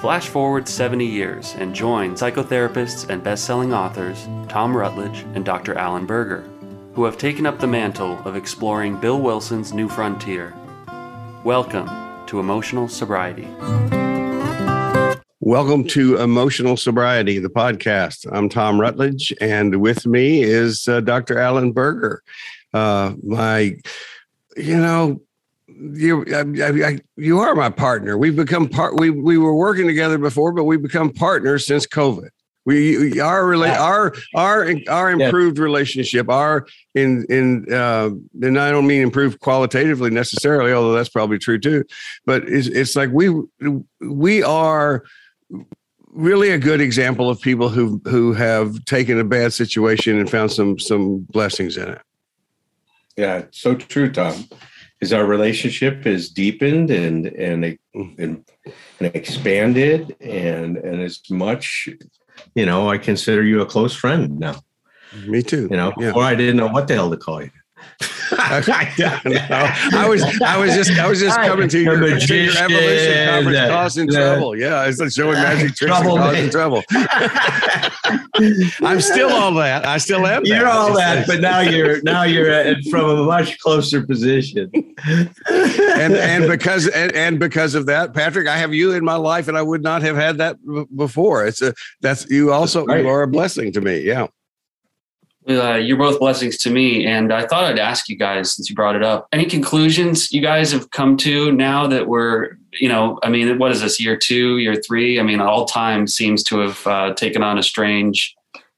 Flash forward 70 years and join psychotherapists and best-selling authors Tom Rutledge and Dr. Allen Berger, who have taken up the mantle of exploring Bill Wilson's new frontier. Welcome to Emotional Sobriety. Welcome to Emotional Sobriety, the podcast. I'm Tom Rutledge, and with me is uh, Dr. Allen Berger. Uh, my, you know, you I, I, you are my partner. We've become part. We we were working together before, but we've become partners since COVID. We our rela- our our our improved yeah. relationship, our in in uh, and I don't mean improved qualitatively necessarily, although that's probably true too. But it's it's like we we are really a good example of people who who have taken a bad situation and found some some blessings in it. Yeah, so true, Tom is our relationship is deepened and and mm. and, and expanded and and as much you know i consider you a close friend now. Me too. You know yeah. i didn't know what the hell to call you I, was I was just I was just coming to your, to your evolution conference causing trouble. Yeah, it's like showing magic tricks and causing trouble. I'm still all that. I still am. You're all that, but now you're now you're from a much closer position. and and because and, and because of that, Patrick, I have you in my life, and I would not have had that before. It's a that's you also right. you are a blessing to me. Yeah. Uh, you're both blessings to me. And I thought I'd ask you guys, since you brought it up, any conclusions you guys have come to now that we're, you know, I mean, what is this, year two, year three? I mean, all time seems to have uh, taken on a strange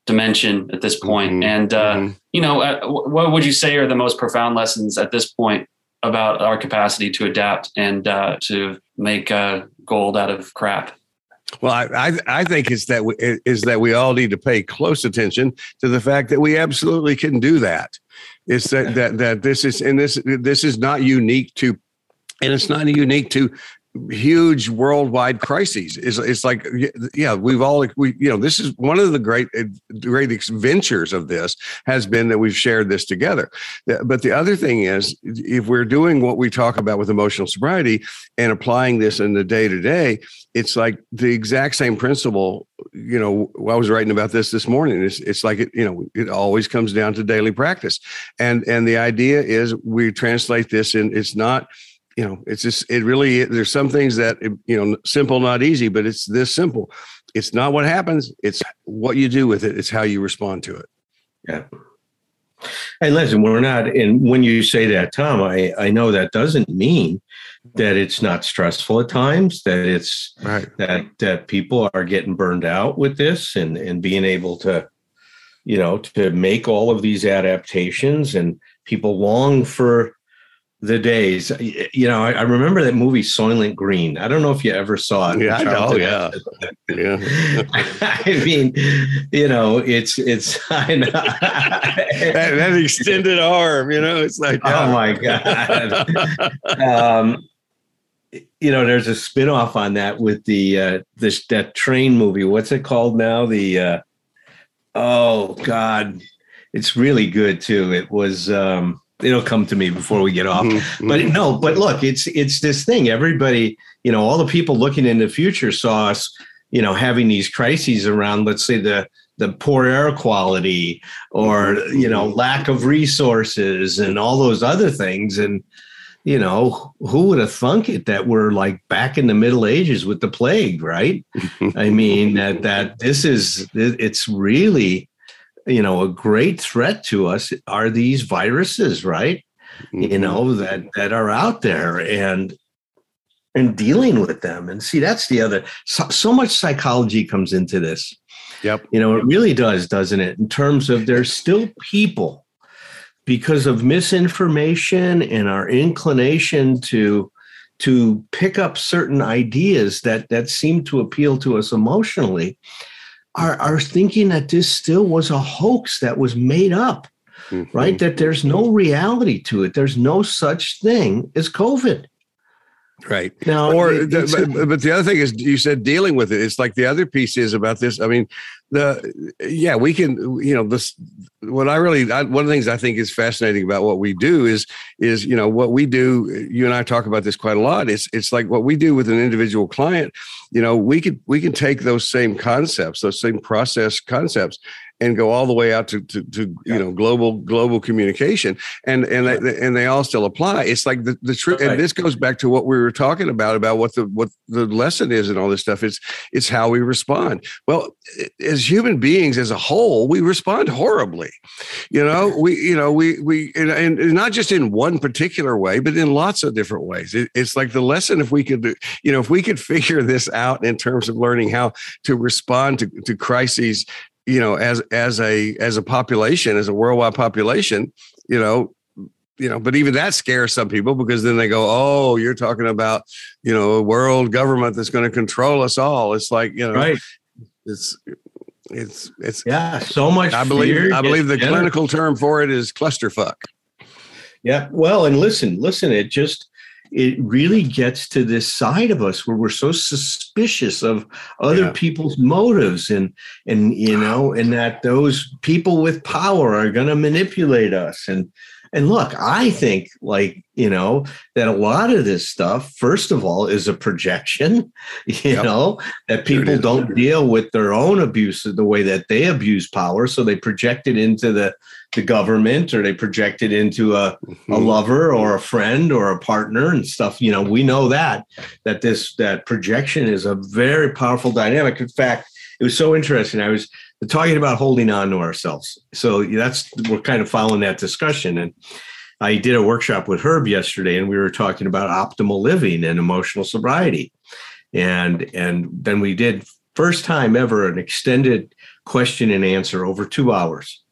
dimension at this point. Mm-hmm. And, uh, mm-hmm. you know, uh, what would you say are the most profound lessons at this point about our capacity to adapt and uh, to make uh, gold out of crap? Well, I, I, I think it's that we, is that we all need to pay close attention to the fact that we absolutely can do that. It's that that that this is and this this is not unique to, and it's not unique to huge worldwide crises. It's, it's like, yeah, we've all, we, you know, this is one of the great, eh, great ventures of this has been that we've shared this together. But the other thing is, if we're doing what we talk about with emotional sobriety and applying this in the day to day, it's like the exact same principle. You know, I was writing about this this morning. It's, it's like it, you know, it always comes down to daily practice, and and the idea is we translate this in. It's not you know it's just it really there's some things that you know simple not easy but it's this simple. It's not what happens it's what you do with it it's how you respond to it. Yeah. Hey listen we're not and when you say that tom i i know that doesn't mean that it's not stressful at times that it's right. that that people are getting burned out with this and and being able to you know to make all of these adaptations and people long for the days. You know, I, I, remember that movie Soylent Green. I don't know if you ever saw it. Yeah, I know. Yeah, yeah. I mean, you know, it's it's I know. that, that, extended arm. You know, it's like oh my god. um, you know, there's a spinoff on that with the uh, this that train movie. What's it called now? The uh, oh god, it's really good too. It was. um it'll come to me before we get off. Mm-hmm. But no, but look, it's it's this thing. Everybody, you know, all the people looking in the future saw us, you know, having these crises around, let's say the the poor air quality or mm-hmm. you know lack of resources and all those other things and you know who would have thunk it that we're like back in the middle ages with the plague right i mean that that this is it's really you know a great threat to us are these viruses right? Mm-hmm. you know that that are out there and and dealing with them. And see that's the other so, so much psychology comes into this. Yep. You know it really does doesn't it? In terms of there's still people because of misinformation and our inclination to to pick up certain ideas that that seem to appeal to us emotionally are, are thinking that this still was a hoax that was made up, mm-hmm. right? That there's no reality to it. There's no such thing as COVID. Right. Now, or but, but, the other thing is, you said dealing with it. It's like the other piece is about this. I mean, the yeah, we can. You know, this. What I really I, one of the things I think is fascinating about what we do is is you know what we do. You and I talk about this quite a lot. It's it's like what we do with an individual client. You know, we could we can take those same concepts, those same process concepts, and go all the way out to, to, to you know global global communication. And and they, and they all still apply. It's like the, the truth right. and this goes back to what we were talking about about what the what the lesson is and all this stuff. It's it's how we respond. Well as human beings as a whole we respond horribly. You know we you know we we and, and not just in one particular way but in lots of different ways. It, it's like the lesson if we could you know if we could figure this out in terms of learning how to respond to, to crises you know, as as a as a population, as a worldwide population, you know, you know, but even that scares some people because then they go, "Oh, you're talking about, you know, a world government that's going to control us all." It's like, you know, right. it's it's it's yeah, so much. I believe I believe the clinical term for it is clusterfuck. Yeah, well, and listen, listen, it just it really gets to this side of us where we're so suspicious of other yeah. people's motives and and you know and that those people with power are going to manipulate us and and look i think like you know that a lot of this stuff first of all is a projection you yep. know that people don't deal with their own abuse the way that they abuse power. So they project it into the the government or they project it into a, mm-hmm. a lover or a friend or a partner and stuff. You know we know that that this that projection is a very powerful dynamic. In fact it was so interesting. I was talking about holding on to ourselves so that's we're kind of following that discussion and i did a workshop with herb yesterday and we were talking about optimal living and emotional sobriety and and then we did first time ever an extended question and answer over two hours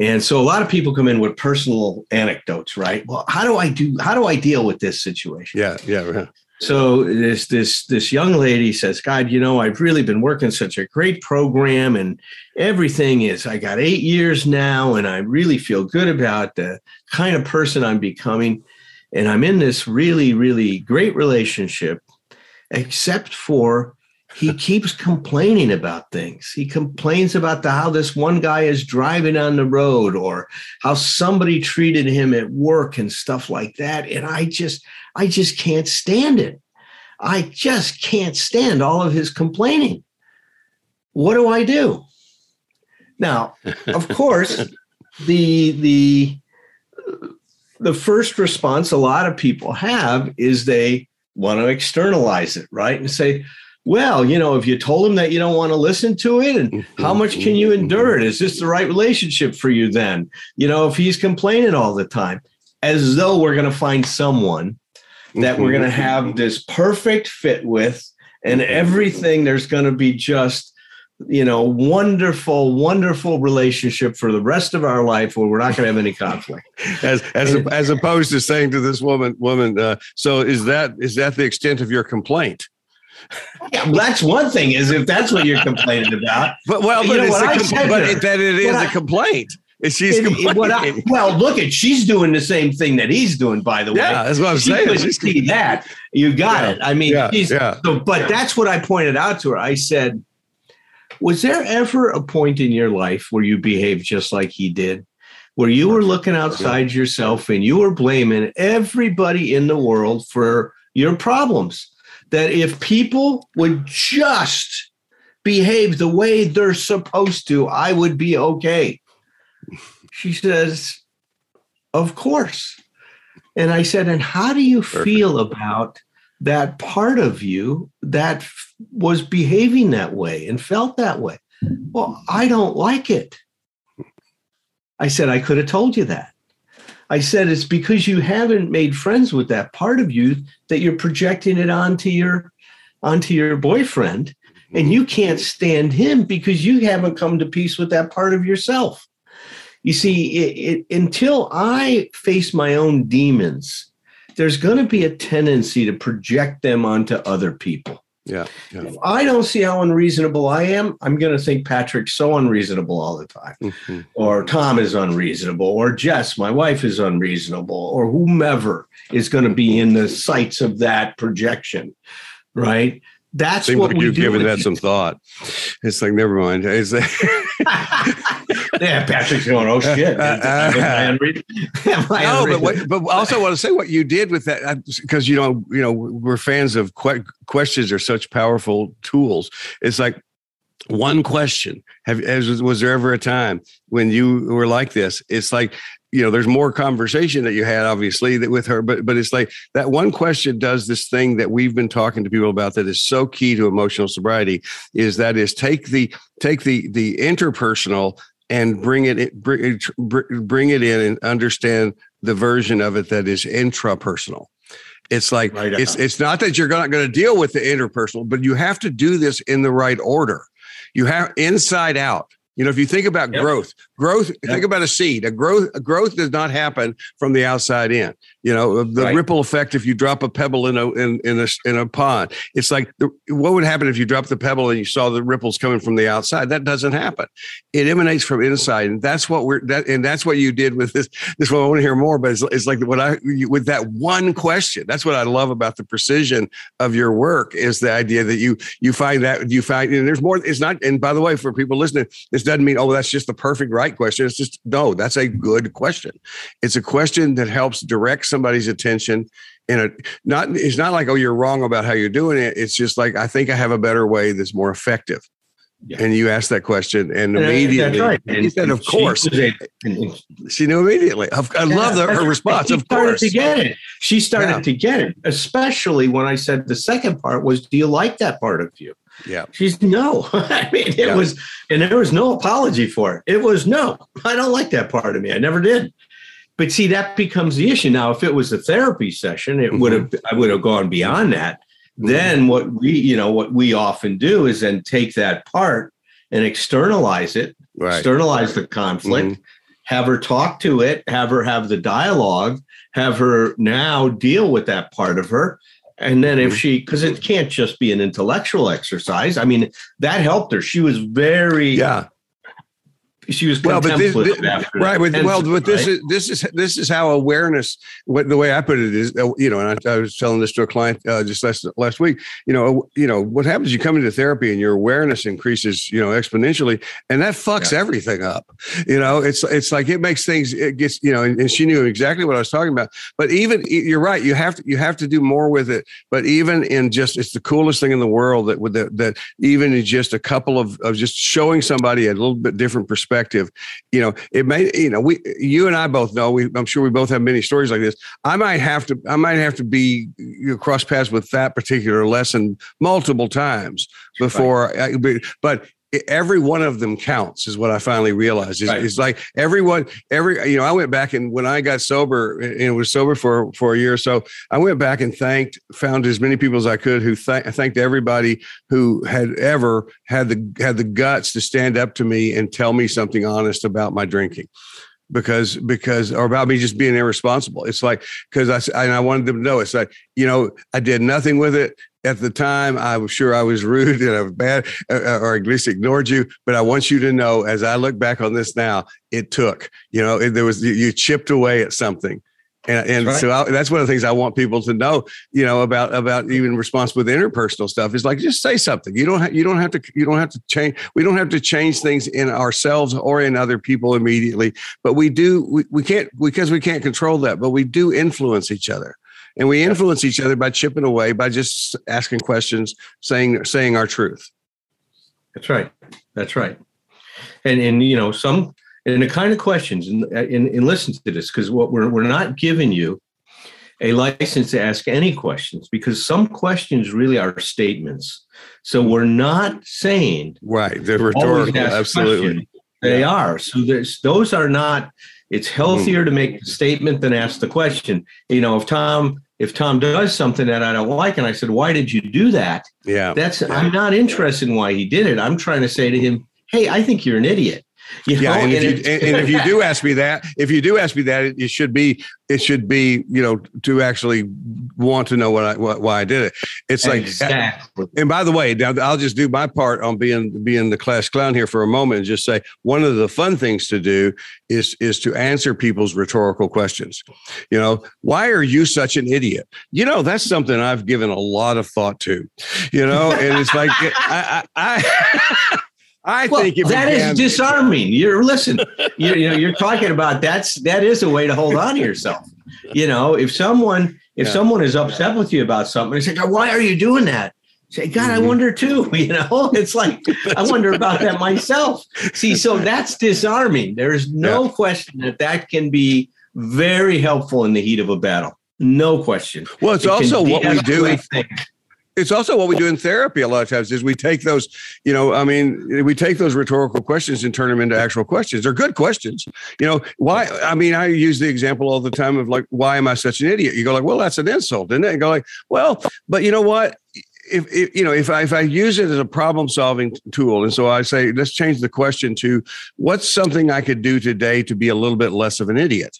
and so a lot of people come in with personal anecdotes, right? Well, how do I do how do I deal with this situation? Yeah, yeah. So this this this young lady says, God, you know, I've really been working such a great program and everything is I got 8 years now and I really feel good about the kind of person I'm becoming. And I'm in this really really great relationship except for he keeps complaining about things. He complains about the, how this one guy is driving on the road or how somebody treated him at work and stuff like that. And I just, I just can't stand it. I just can't stand all of his complaining. What do I do? Now, of course, the the the first response a lot of people have is they want to externalize it, right? And say, well, you know, if you told him that you don't want to listen to it, and mm-hmm. how much can you endure it? Is this the right relationship for you then? You know, if he's complaining all the time, as though we're going to find someone that we're going to mm-hmm. have this perfect fit with, and mm-hmm. everything there's going to be just you know wonderful wonderful relationship for the rest of our life where we're not going to have any conflict. As as, as opposed to saying to this woman woman uh, so is that is that the extent of your complaint yeah, well, that's one thing. Is if that's what you're complaining about. But well, but, it's a, com- but it, that it is I, a complaint. She's complaining. I, well, look at she's doing the same thing that he's doing. By the way, yeah, that's what I'm she saying. She's see that you got yeah, it. I mean, yeah, yeah. So, but that's what I pointed out to her. I said, "Was there ever a point in your life where you behaved just like he did?" Where you were looking outside yourself and you were blaming everybody in the world for your problems that if people would just behave the way they're supposed to, I would be okay. She says, Of course. And I said, And how do you Perfect. feel about that part of you that was behaving that way and felt that way? Well, I don't like it. I said, I could have told you that. I said it's because you haven't made friends with that part of you that you're projecting it onto your onto your boyfriend and mm-hmm. you can't stand him because you haven't come to peace with that part of yourself. You see, it, it, until I face my own demons there's going to be a tendency to project them onto other people. Yeah, yeah. If I don't see how unreasonable I am, I'm going to think Patrick's so unreasonable all the time, Mhm. or Tom is unreasonable, or Jess, my wife, is unreasonable, or whomever is going to be in the sights of that projection, right? That's Seems what like we you've do. given that some thought. It's like never mind. It's yeah, Patrick's going, oh shit. Am I unre- am I no, but what, but I also want to say what you did with that uh, because you know you know we're fans of que- questions are such powerful tools. It's like one question. Have as was there ever a time when you were like this? It's like you know there's more conversation that you had obviously that with her but but it's like that one question does this thing that we've been talking to people about that is so key to emotional sobriety is that is take the take the the interpersonal and bring it bring it, bring it in and understand the version of it that is intrapersonal. It's like Right it's it's not that you're not going to deal with the interpersonal but you have to do this in the right order. You have inside out you know if you think about Yep. growth growth Yep. think about a seed. A growth a growth does not happen from the outside in. You know the Right. ripple effect if you drop a pebble in a in, in a in a pond. It's like the, what would happen if you dropped the pebble and you saw the ripples coming from the outside? That doesn't happen. It emanates from inside and that's what we're that and that's what you did with this this one. I want to hear more but it's, it's like what i with that one question. That's what i love about the precision of your work is the idea that you you find that you find and there's more it's not and by the way for people listening this doesn't mean oh that's just the perfect right question it's just no that's a good question it's a question that helps direct somebody's attention in a not it's not like oh you're wrong about how you're doing it it's just like i think i have a better way that's more effective Yeah. and you ask that question and And immediately right. he said of she course and- and she knew immediately Of- i love the, that's her response She of started course to get it. She started Yeah. to get it, especially when I said the second part was, "Do you like that part of you?" Yeah She's no. I mean, it Yeah. was, and there was no apology for it. It was no. I don't like that part of me. I never did. But see, that becomes the issue. Now, if it was a therapy session, it would have. Mm-hmm. I would have gone beyond that. Mm-hmm. Then what we, you know, what we often do is then take that part and externalize it right externalize the conflict, mm-hmm. have her talk to it, have her have the dialogue, have her now deal with that part of her. And then if mm-hmm. she, because it can't just be an intellectual exercise. I mean, that helped her. She was very, yeah she was Well, but this, this- after right, but, well, but this right? is this is this is how awareness. What the way I put it is, uh, you know, and I, I was telling this to a client uh, just last last week. You know, you know what happens? You come into therapy and your awareness increases, you know, exponentially, and that fucks Yeah. everything up. You know, it's it's like it makes things. It gets you know, and, and she knew exactly what I was talking about. But even you're right. You have to you have to do more with it. But even in just, it's the coolest thing in the world that with that that even in just a couple of of just showing somebody a little bit different perspective you know, it may, you know, we, you and I both know, we, I'm sure we both have many stories like this. I might have to, I might have to be you know, cross paths with that particular lesson multiple times before, I, but, but every one of them counts is what I finally realized. It's, Right. it's like everyone, every, you know, I went back and when I got sober and was sober for, for a year or so, I went back and thanked, found as many people as I could who th- thanked everybody who had ever had the had the guts to stand up to me and tell me something honest about my drinking because because or about me just being irresponsible. It's like because I and I wanted them to know it's like you know I did nothing with it at the time. I was sure I was rude and I was bad uh, or at least ignored you. But I want you to know as I look back on this now it took you know it, there was you chipped away at something and, and That's so I, that's one of the things I want people to know, you know, about about even response with interpersonal stuff is like just say something. You don't have you don't have to you don't have to change. We don't have to change things in ourselves or in other people immediately, but we do. We, we can't because we can't control that, but we do influence each other, and we influence each other by chipping away, by just asking questions, saying saying our truth. That's right. That's right. And and you know some and the kind of questions and and, and listen to this because what we're we're not giving you a license to ask any questions because some questions really are statements. So we're not saying Right, they're rhetorical, absolutely. They are. So there's those are not. It's healthier to make the statement than ask the question. You know, if Tom if Tom does something that I don't like, and I said, "Why did you do that?" Yeah, That's I'm not interested in why he did it. I'm trying to say to him, "Hey, I think you're an idiot." You know, yeah, and, if you, and, and if you do ask me that, if you do ask me that, it, it should be it should be you know to actually want to know what I what, why I did it. It's like exactly. and by the way, now I'll just do my part on being being the class clown here for a moment and just say one of the fun things to do is is to answer people's rhetorical questions. You know, why are you such an idiot? You know, that's something I've given a lot of thought to. You know, and it's like I I. I I Well, think that is disarming. You're listen. You're, you know, you're talking about that's that is a way to hold on to yourself. You know, if someone if Yeah. someone is upset with you about something, it's like, why are you doing that? Say, God, I Mhm. wonder too. You know, it's like I wonder about that myself. See, so that's disarming. There's no question that that can be very helpful in the heat of a battle. No question. well, it's It also what we do. things. It's also what we do in therapy a lot of times is we take those you know i mean we take those rhetorical questions and turn them into actual questions. They're good questions. You know why i mean i use the example all the time of like why am i such an idiot? You go like well that's an insult isn't it? And go like well but you know what if, if you know if I if I use it as a problem solving tool, and so I say let's change the question to what's something I could do today to be a little bit less of an idiot.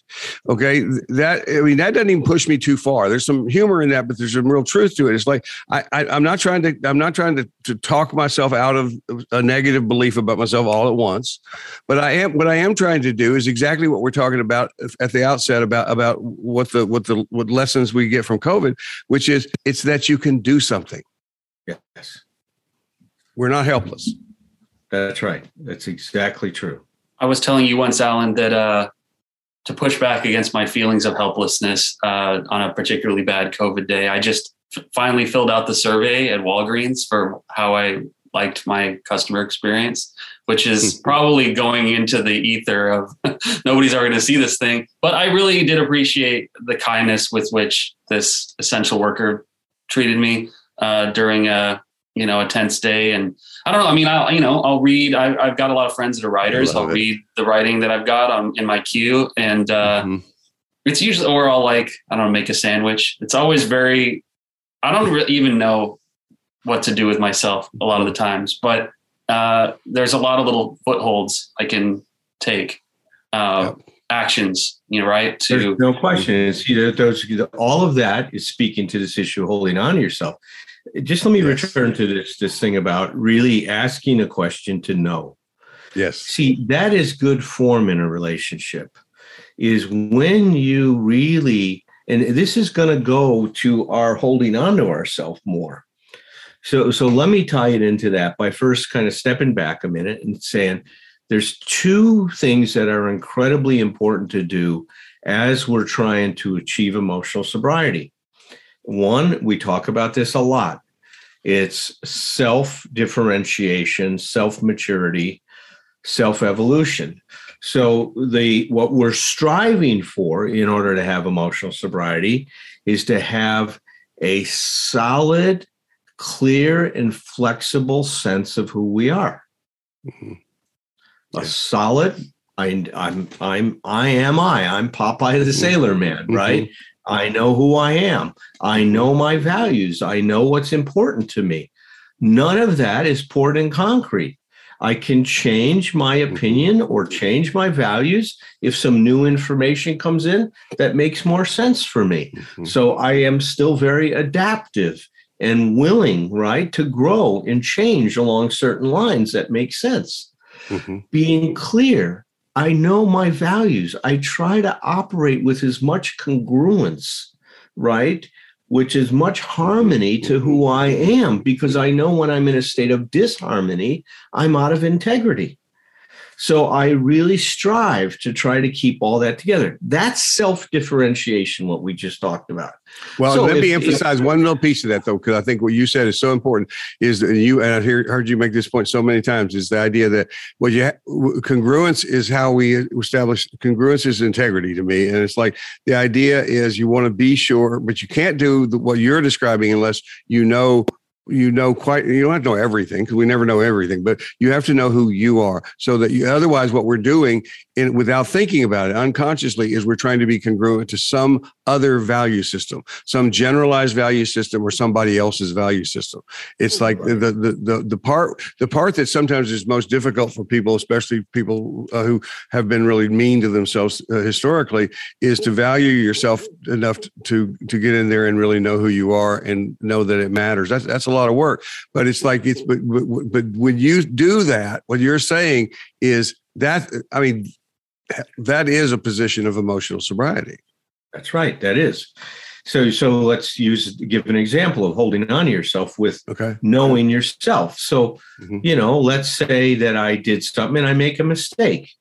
Okay, that I mean that doesn't even push me too far. There's some humor in that, but there's some real truth to it. It's like I, I I'm not trying to I'm not trying to to talk myself out of a negative belief about myself all at once, but I am what I am trying to do is exactly what we're talking about at the outset about about what the what the what lessons we get from COVID, which is it's that you can do something. Yes, We're not helpless. that's right. That's exactly true. I was telling you once, Allen, that uh, to push back against my feelings of helplessness uh, on a particularly bad COVID day, I just f- finally filled out the survey at Walgreens for how I liked my customer experience, which is probably going into the ether of nobody's ever going to see this thing. But I really did appreciate the kindness with which this essential worker treated me uh, during a you know a tense day and I don't know. I mean, I'll you know I'll read. I, I've got a lot of friends that are writers. I'll it. read the writing that I've got on in my queue, and uh, Mhm. it's usually or I'll like I don't know make a sandwich. It's always very. I don't really even know what to do with myself a lot of the times, but uh, there's a lot of little footholds I can take, uh, actions. You know, right to There's no question. And see, there- those all of that is speaking to this issue of holding on to yourself. Just let me Yes. return to this this thing about really asking a question to know. Yes. See, that is good form in a relationship. Is when you really, and this is going to go to our holding on to ourselves more. So, so let me tie it into that by first kind of stepping back a minute and saying there's two things that are incredibly important to do as we're trying to achieve emotional sobriety. One, we talk about this a lot. It's self differentiation, self maturity, self evolution. So the what we're striving for in order to have emotional sobriety is to have a solid, clear, and flexible sense of who we are. Mhm. A solid. I, I'm I'm I am I. I'm Popeye the Sailor Man, Mhm. right? I know who I am. I know my values. I know what's important to me. None of that is poured in concrete. I can change my opinion or change my values if some new information comes in that makes more sense for me. Mhm. So I am still very adaptive and willing, right, to grow and change along certain lines that make sense. Mhm. Being clear, I know my values. I try to operate with as much congruence, right? Which is much harmony to who I am because I know when I'm in a state of disharmony, I'm out of integrity. So I really strive to try to keep all that together. That's self differentiation, what we just talked about. Well, So let me if- emphasize one little piece of that, though, because I think what you said is so important. Is that you and I hear, heard you make this point so many times is the idea that what you ha- congruence is how we establish congruence is integrity to me, and it's like the idea is you want to be sure, but you can't do the, what you're describing unless you know you know quite you don't have to know everything because we never know everything but you have to know who you are so that you otherwise what we're doing in without thinking about it unconsciously is we're trying to be congruent to some other value system some generalized value system or somebody else's value system. It's like the the the, the part the part that sometimes is most difficult for people especially people uh, who have been really mean to themselves uh, historically is to value yourself enough to to get in there and really know who you are and know that it matters. That's that's a lot of work. But it's like it's but, but, but when you do that what you're saying is that i mean that is a position of emotional sobriety. That's right that is. So so let's use give an example of holding on to yourself with okay. knowing yourself. So mm-hmm. you know let's say that i did something and i make a mistake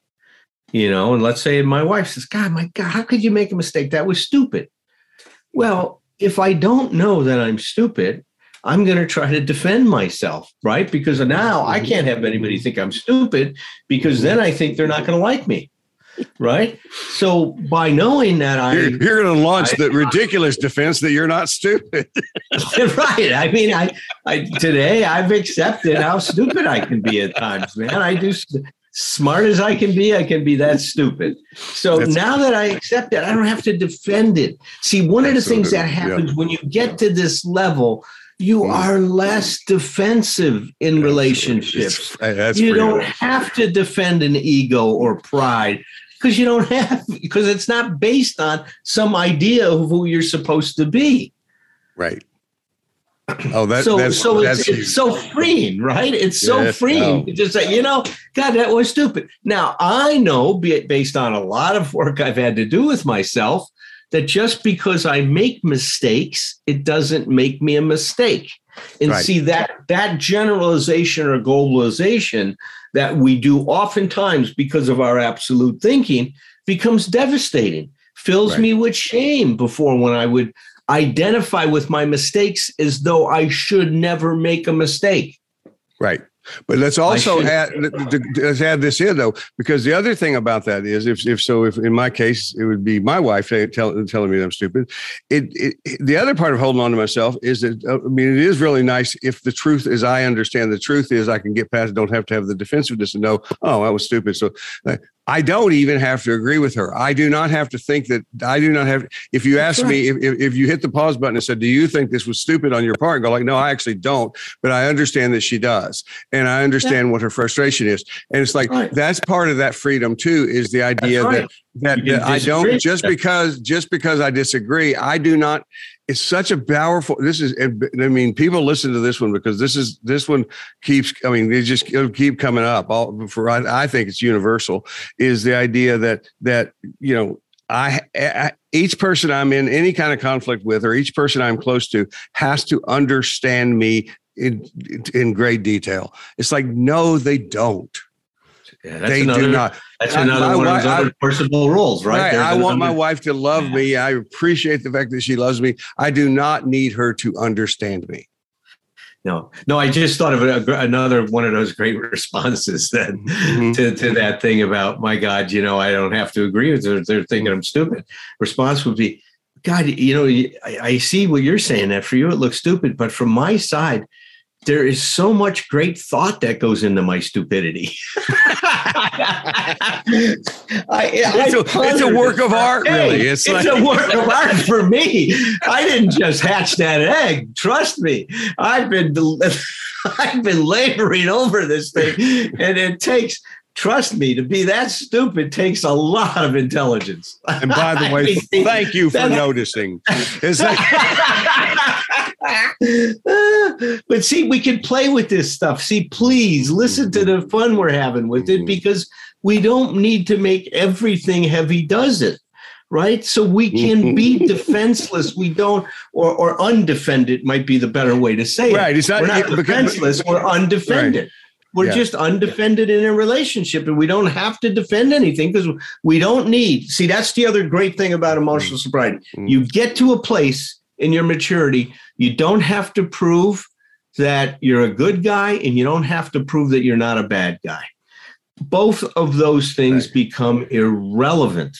you know and let's say my wife says god my god how could you make a mistake? That was stupid. Well if i don't know that i'm stupid I'm going to try to defend myself, right? Because now I can't have anybody think I'm stupid because then I think they're not going to like me. Right. So by knowing that I you're, you're going to launch I, the ridiculous defense that you're not stupid. right. I mean, I, I today I've accepted how stupid I can be at times, man. I do smart as I can be, I can be that stupid. So That's now that I accept it, I don't have to defend it. See, one of the things that happens yeah. when you get to this level you are less defensive in relationships. you don't have to defend an ego or pride because you don't have because it's not based on some idea of who you're supposed to be. Right. Oh, that, so that's, so that's it's, it's, so freeing, right? It's so yes, freeing to just say, you know, God, that was stupid. Now I know, based on a lot of work I've had to do with myself, that just because I make mistakes, it doesn't make me a mistake. And right. see that that generalization or globalization that we do oftentimes because of our absolute thinking becomes devastating, fills right. me with shame before when I would identify with my mistakes as though I should never make a mistake. Right. But let's also add let's add this in though, because the other thing about that is if if so if in my case it would be my wife tell, telling me I'm stupid. It, it, the other part of holding on to myself is that uh, I mean it is really nice if the truth is I understand the truth is I can get past don't have to have the defensiveness and know oh I was stupid so uh, I don't even have to agree with her. I do not have to think that I do not have. If you ask right. me, if, if you hit the pause button and said, "Do you think this was stupid on your part?" and go like, "No, I actually don't," but I understand that she does, and I understand yeah. what her frustration is, and it's like right. that's part of that freedom too. Is the idea right. that that, that I don't just because just because I disagree, I do not it's such a powerful this is i mean people listen to this one because this is this one keeps i mean they just keep coming up. All for I, think it's universal is the idea that that you know I, I, each person i'm in any kind of conflict with or each person i'm close to has to understand me in in great detail. It's like no they don't yeah, they another, do not. That's another I, one of those other personal rules, right? right I want my wife to love yeah. me. I appreciate the fact that she loves me. I do not need her to understand me. No, no. I just thought of a, another one of those great responses that mm-hmm. to, to that thing about my God. You know, I don't have to agree with her. They're thinking I'm stupid. Response would be, God, you know, I, I see what you're saying. That for you it looks stupid, but from my side, there is so much great thought that goes into my stupidity. I, it's, a, it's, a, work of art, really. It's, it's like- a work of art for me. I didn't just hatch that egg. Trust me, I've been I've been laboring over this thing, and it takes trust me, to be that stupid takes a lot of intelligence. And by the way, mean, thank you for noticing. Is that- but see, we can play with this stuff. See, please listen to the fun we're having with it mm-hmm. because we don't need to make everything heavy does it right? So we can be defenseless. We don't, or or undefended might be the better way to say it. Right. It's not, we're not defenseless. We're undefended. Right. We're yeah. just undefended in a relationship and we don't have to defend anything because we don't need. See, that's the other great thing about emotional sobriety. Mm-hmm. You get to a place in your maturity, you don't have to prove that you're a good guy and you don't have to prove that you're not a bad guy. Both of those things right. become irrelevant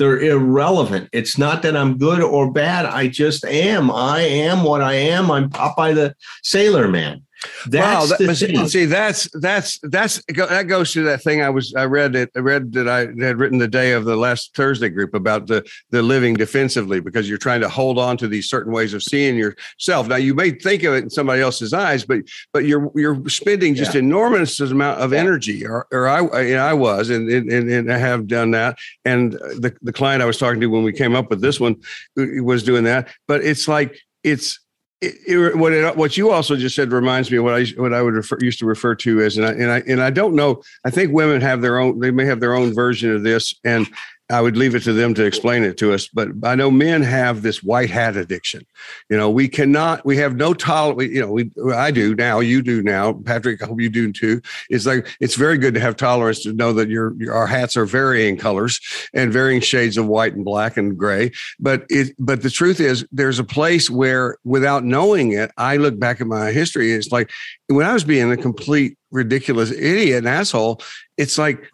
they're irrelevant. It's not that I'm good or bad. I just am. I am what I am. I'm Popeye the Sailor Man. That's wow, that, see, that's that's that's that goes to that thing I was I read it I read that I had written the day of the last Thursday group about the the living defensively because you're trying to hold on to these certain ways of seeing yourself. Now you may think of it in somebody else's eyes, but but you're you're spending just yeah. enormous amount of energy, or, or I you know, I was and, and and I have done that. And the the client I was talking to when we came up with this one uh, was doing that. But it's like it's it, it, what it, what you also just said reminds me of what I what I would refer, used to refer to as and I, and I and I don't know I think women have their own they may have their own version of this and I would leave it to them to explain it to us. But I know men have this white hat addiction. You know, we cannot, we have no tolerance. You know, we, I do now, you do now, Patrick. I hope you do too. It's like it's very good to have tolerance to know that your, your our hats are varying colors and varying shades of white and black and gray. But it, but the truth is, there's a place where, without knowing it, I look back at my history. It's like when I was being a complete ridiculous idiot and asshole. It's like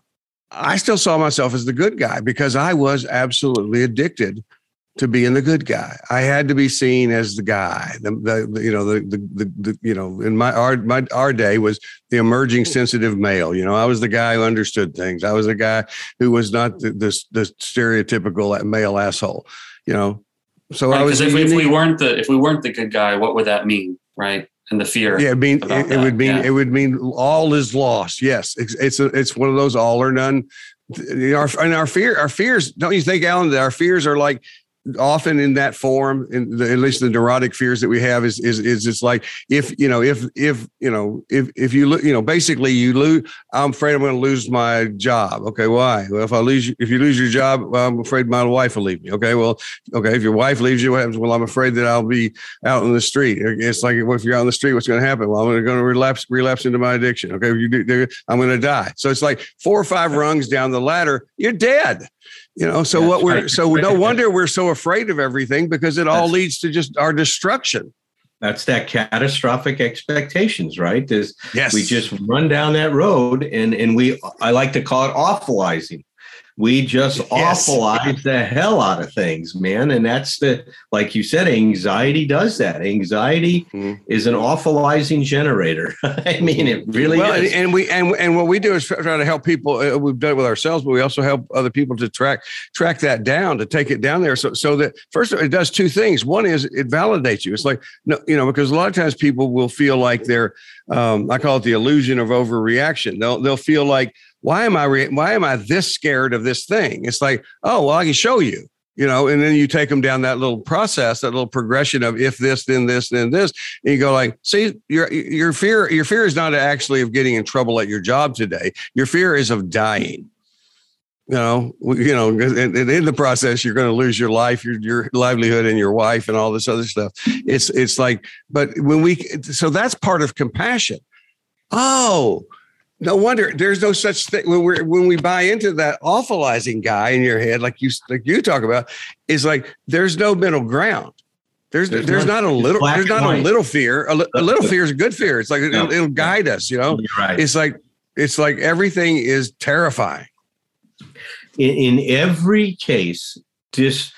I still saw myself as the good guy because I was absolutely addicted to being the good guy. I had to be seen as the guy. The, the, you know the, the, the the you know in my our my our day was the emerging sensitive male. You know, I was the guy who understood things. I was the guy who was not the the, the stereotypical male asshole. You know, so right, I was. If, if we weren't the if we weren't the good guy, what would that mean? Right and the fear. Yeah, I mean, it, it, would mean yeah. it would mean all is lost. Yes, it's it's, a, it's one of those all or none. Our and our fear, our fears. Don't you think, Allen? That our fears are like often in that form, in the, at least the neurotic fears that we have is is is it's like if you know if if you know if if you you know basically you lose. I'm afraid I'm going to lose my job. Okay, why? Well, if I lose if you lose your job, I'm afraid my wife will leave me. Okay, well, okay, if your wife leaves you, what happens? Well, I'm afraid that I'll be out in the street. It's like well, if you're out in the street, what's going to happen? Well, I'm going to relapse relapse into my addiction. Okay, if you do, I'm going to die. So it's like four or five rungs down the ladder, you're dead you know so That's what we're right. so no wonder we're so afraid of everything because it all That's, leads to just our destruction. That's that catastrophic expectations right? Is yes. we just run down that road and and we i like to call it awfulizing we just yes. awfulize the hell out of things, man. And that's the, like you said, anxiety does that. Anxiety mm-hmm. is an awfulizing generator. I mean, it really well, is. And we, and, and what we do is try to help people. Uh, we've done it with ourselves, but we also help other people to track, track that down, to take it down there. So, so that first it does two things. One is it validates you. It's like, no, you know, because a lot of times people will feel like they're, um, I call it the illusion of overreaction. They'll, they'll feel like, why am I re- why am I this scared of this thing? It's like, oh, well, I can show you, you know, and then you take them down that little process, that little progression of if this, then this, then this, and you go like, see, your your fear, your fear is not actually of getting in trouble at your job today. Your fear is of dying. You know, you know, and, in the process, you're going to lose your life, your your livelihood, and your wife, and all this other stuff. It's it's like, but when we, so that's part of compassion. Oh, no wonder there's no such thing when we when we buy into that awfulizing guy in your head, like you like you talk about, is like there's no middle ground. There's there's, there's not a little there's not a little fear. A, a, little fear is a good fear. It's like no. it'll, it'll, guide us. You know, right. it's like it's like everything is terrifying. In, in every case, just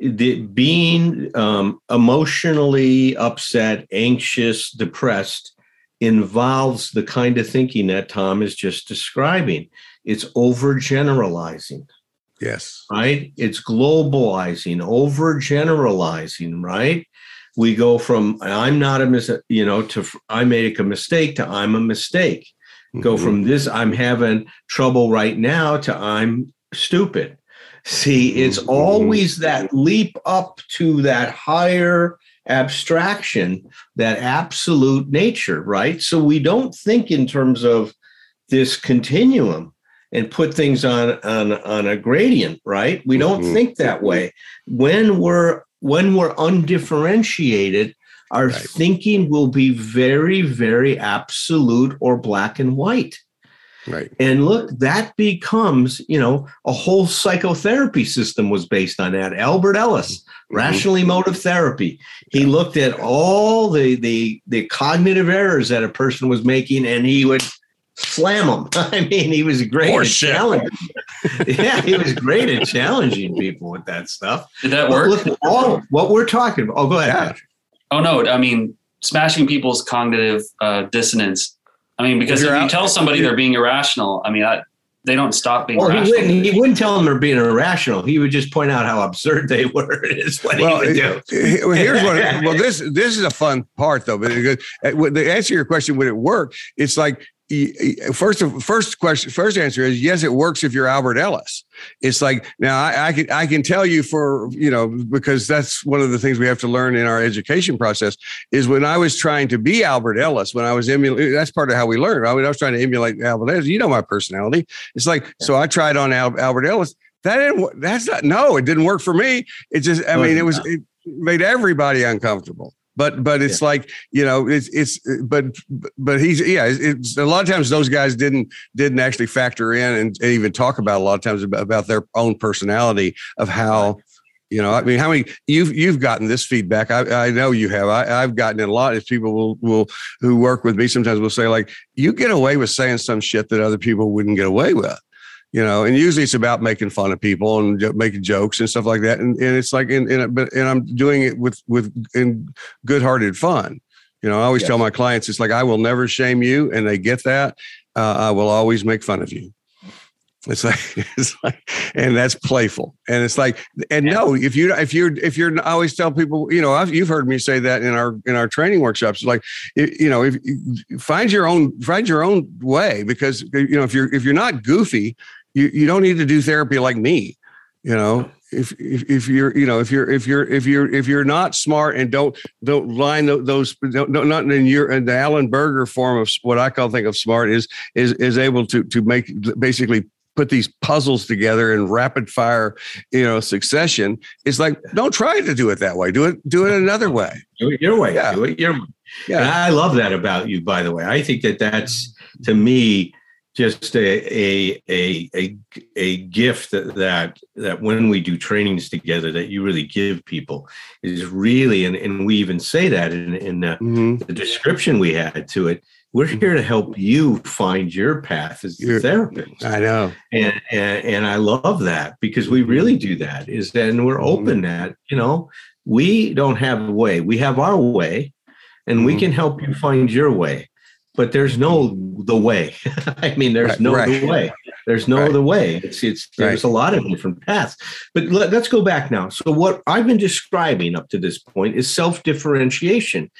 the, being um, emotionally upset, anxious, depressed involves the kind of thinking that Tom is just describing. It's overgeneralizing. Yes. Right? It's globalizing, overgeneralizing, right? We go from I'm not a mis you know to I make a mistake to I'm a mistake. Mm-hmm. Go from this I'm having trouble right now to I'm stupid. See, it's mm-hmm. always that leap up to that higher abstraction, that absolute nature, right? So we don't think in terms of this continuum and put things on on on a gradient, right? We don't mm-hmm. think that way. When we're when we're undifferentiated, our right. thinking will be very, very absolute or black and white. Right. And look, that becomes, you know, a whole psychotherapy system was based on that. Albert Ellis, mm-hmm. rational emotive therapy. He looked at all the the the cognitive errors that a person was making and he would slam them. I mean, he was great at challenging. yeah, he was great at challenging people with that stuff. Did that work? Look, all what we're talking about. Oh, go ahead. Yeah. Oh no, I mean smashing people's cognitive uh, dissonance. I mean, because If if, you're out- tell somebody they're being irrational, I mean, I, they don't stop being Well, he wouldn't, he wouldn't tell them they're being irrational. He would just point out how absurd they were. Is what Well, he would do. it- it- well, here's what. Well, this this is a fun part though. But because uh, the answer to your question, would it work? It's like y- y- first of first question first answer is yes, it works if you're Albert Ellis. It's like now I, I can I can tell you for you know because that's one of the things we have to learn in our education process is when I was trying to be Albert Ellis when I was emulating that's part of how we learn. I, was trying to emulate Albert Ellis. You know my personality. It's like so I tried on Al, Albert Ellis. That didn't. That's not. No, it didn't work for me. It just. I mean, it it was. It made everybody uncomfortable. But but it's like you know it's it's but but he's yeah it's, it's a lot of times those guys didn't didn't actually factor in and, and even talk about a lot of times about, about their own personality of how you know I mean how many you've you've gotten this feedback. I, I know you have. I, I've gotten it a lot as people will will who work with me sometimes will say like you get away with saying some shit that other people wouldn't get away with you know, and usually it's about making fun of people and making jokes and stuff like that. And, and it's like, and, and, but, and I'm doing it with, with, in good hearted fun. You know, I always tell my clients, it's like, I will never shame you. And they get that. Uh, I will always make fun of you. It's like, it's like, and that's playful. And it's like, and no, if you, if you're, if you're, I always tell people, you know, I've, you've heard me say that in our, in our training workshops, like, you know, if find your own, find your own way, because, you know, if you're, if you're not goofy, you, you don't need to do therapy like me you know if, if if you're you know if you're if you're if you're if you're not smart and don't don't line tho- those don't, don't- not in your in the Allen Berger form of what I call think of smart is is is able to to make basically put these puzzles together in rapid fire you know succession it's like don't try to do it that way do it do it another way Do it your way. Yeah. Do it your way. And yeah I love that about you, by the way. I think that that's to me just a a a a, a gift that, that that when we do trainings together that you really give people is really and, and we even say that in in the, Mhm. the description we had to it. We're here to help you find your path as a therapist. I know and, and and I love that because we really do that is that and we're open that you know we don't have a way we have our way and we Mhm. can help you find your way but there's no the way. I mean there's Right, no right. the way. There's no Right. the way. It's it's there's a lot of different paths. But let, let's go back now. So what I've been describing up to this point is self differentiation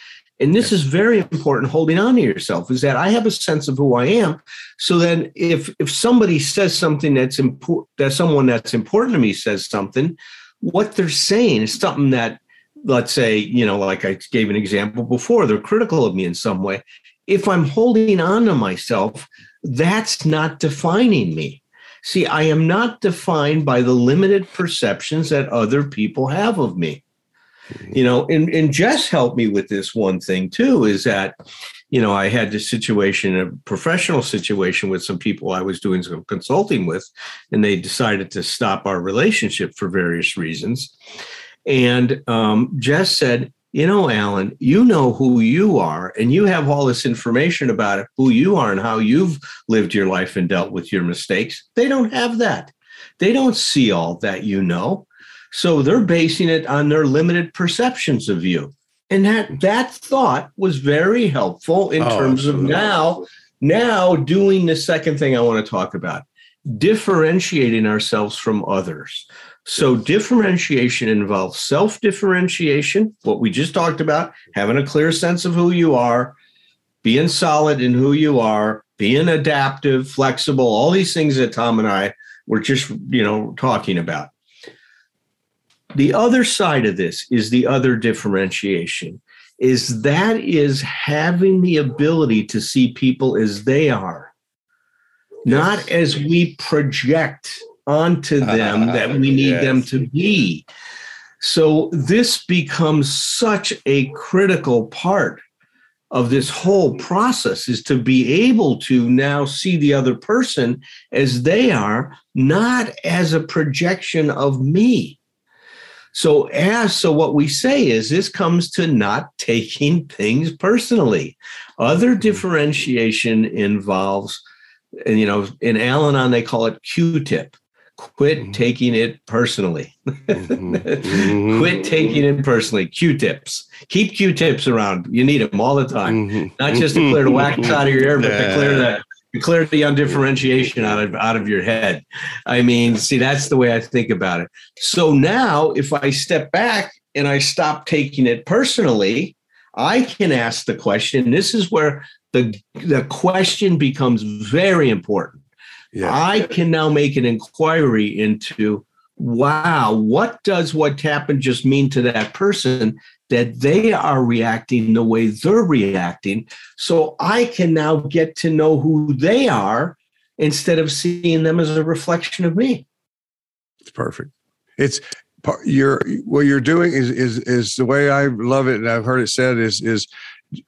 and this is very important holding on to yourself is that I have a sense of who I am. So then if if somebody says something that's important that someone that's important to me says something what they're saying is something that let's say you know like i gave an example before they're critical of me in some way. If i'm holding on to myself that's not defining me. See i am not defined by the limited perceptions that other people have of me. Mm-hmm. You know and, and jess helped me with this one thing too is that you know i had this situation a professional situation with some people i was doing some consulting with and they decided to stop our relationship for various reasons and um, jess said you know allen you know who you are and you have all this information about it, who you are and how you've lived your life and dealt with your mistakes they don't have that they don't see all that you know so they're basing it on their limited perceptions of you. And that that thought was very helpful in Oh, terms of now now doing the second thing I want to talk about, differentiating ourselves from others. So differentiation involves self-differentiation, what we just talked about, having a clear sense of who you are, being solid in who you are, being adaptive, flexible, all these things that Tom and I were just, you know, talking about. The other side of this is the other differentiation is that is having the ability to see people as they are, not as we project onto them that we need Yes. them to be. So this becomes such a critical part of this whole process is to be able to now see the other person as they are, not as a projection of me. So as so what we say is this comes to not taking things personally. Other mm-hmm. differentiation involves, and you know, in Al-Anon they call it Q-tip. Quit mm-hmm. taking it personally. Mm-hmm. mm-hmm. quit taking it personally. Q-tips. Keep Q-tips around. You need them all the time, mm-hmm. not just to clear the wax out of your ear, but to clear the clear the undifferentiation out of out of your head. I mean, see, that's the way I think about it. So now, if I step back and I stop taking it personally, I can ask the question. This is where the the question becomes very important. Yeah. I can now make an inquiry into wow, what does what happened just mean to that person that they are reacting the way they're reacting? So I can now get to know who they are instead of seeing them as a reflection of me. It's perfect. It's you're what you're doing is is is the way I love it, and I've heard it said is is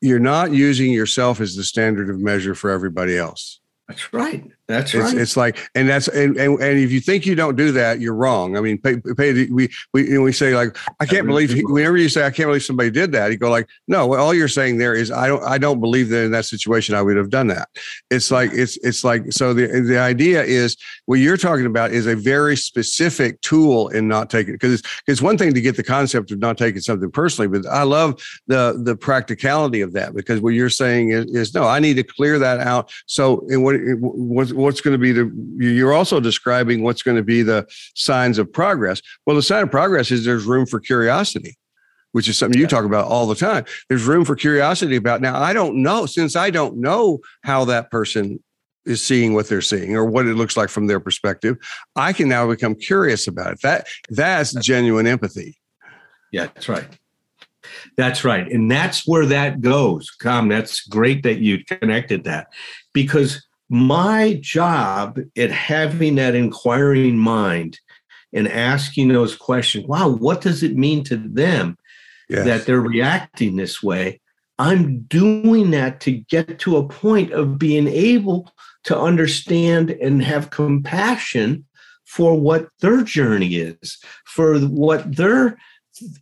you're not using yourself as the standard of measure for everybody else. That's right. That's it's, right. It's like, and that's, and, and, and if you think you don't do that, you're wrong. I mean, pay, pay, we, we, you know, we say like, I can't believe, whenever you say, I can't believe somebody did that, you go like, no, all you're saying there is, I don't, I don't believe that in that situation, I would have done that. It's like, it's, it's like, so the, the idea is what you're talking about is a very specific tool in not taking, because it's, it's one thing to get the concept of not taking something personally, but I love the, the practicality of that because what you're saying is, is no, I need to clear that out. So, and what, what what's going to be the you're also describing what's going to be the signs of progress. Well the sign of progress is there's room for curiosity which is something you talk about all the time. There's room for curiosity about now i don't know since i don't know how that person is seeing what they're seeing or what it looks like from their perspective i can now become curious about it. That that's genuine empathy. Yeah that's right. That's right and that's where that goes. Com that's great that you connected that because my job at having that inquiring mind and asking those questions wow what does it mean to them yes. that they're reacting this way i'm doing that to get to a point of being able to understand and have compassion for what their journey is for what their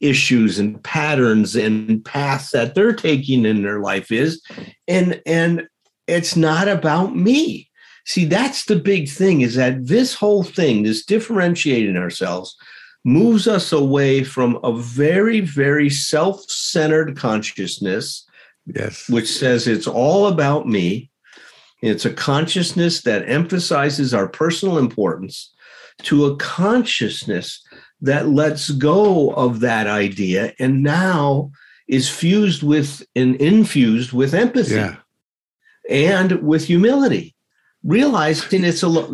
issues and patterns and paths that they're taking in their life is and and it's not about me. See, that's the big thing is that this whole thing, this differentiating ourselves, moves us away from a very, very self centered consciousness, yes. which says it's all about me. It's a consciousness that emphasizes our personal importance to a consciousness that lets go of that idea and now is fused with and infused with empathy. Yeah and with humility realizing it's a low,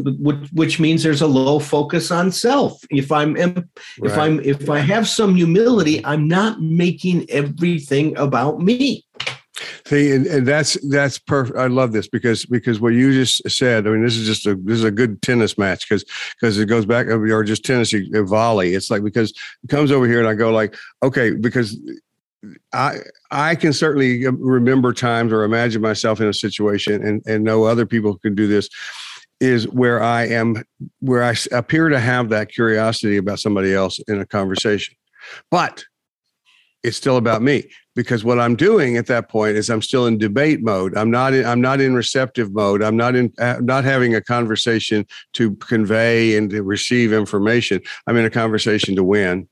which means there's a low focus on self if i'm if right. i'm if i have some humility i'm not making everything about me See, and, and that's that's perfect. I love this because because what you just said. I mean, this is just a this is a good tennis match because because it goes back or just tennis volley. It's like because it comes over here and I go like, okay, because I I can certainly remember times or imagine myself in a situation and and know other people can do this is where I am where I appear to have that curiosity about somebody else in a conversation. But it's still about me because what I'm doing at that point is I'm still in debate mode. I'm not in, I'm not in receptive mode. I'm not in uh, not having a conversation to convey and to receive information. I'm in a conversation to win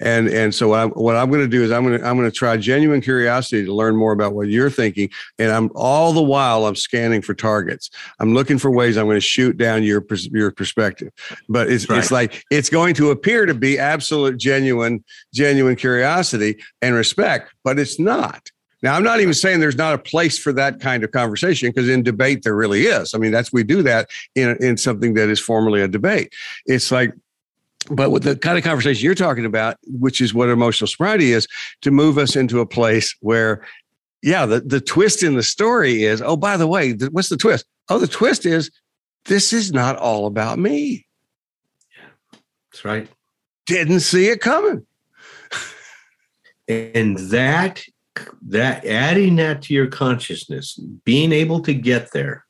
and and so what I'm what I'm going to do is I'm going to I'm going to try genuine curiosity to learn more about what you're thinking. And I'm all the while I'm scanning for targets. I'm looking for ways I'm going to shoot down your your perspective. But it's right. it's like it's going to appear to be absolute genuine genuine curiosity and respect, but it's not. Now, I'm not even saying there's not a place for that kind of conversation because in debate there really is. I mean, that's we do that in in something that is formally a debate. It's like but with the kind of conversation you're talking about, which is what emotional sobriety is, to move us into a place where, yeah, the, the twist in the story is, oh, by the way, th- what's the twist? Oh, the twist is this is not all about me. Yeah, that's right. Didn't see it coming. and that that adding that to your consciousness, being able to get there,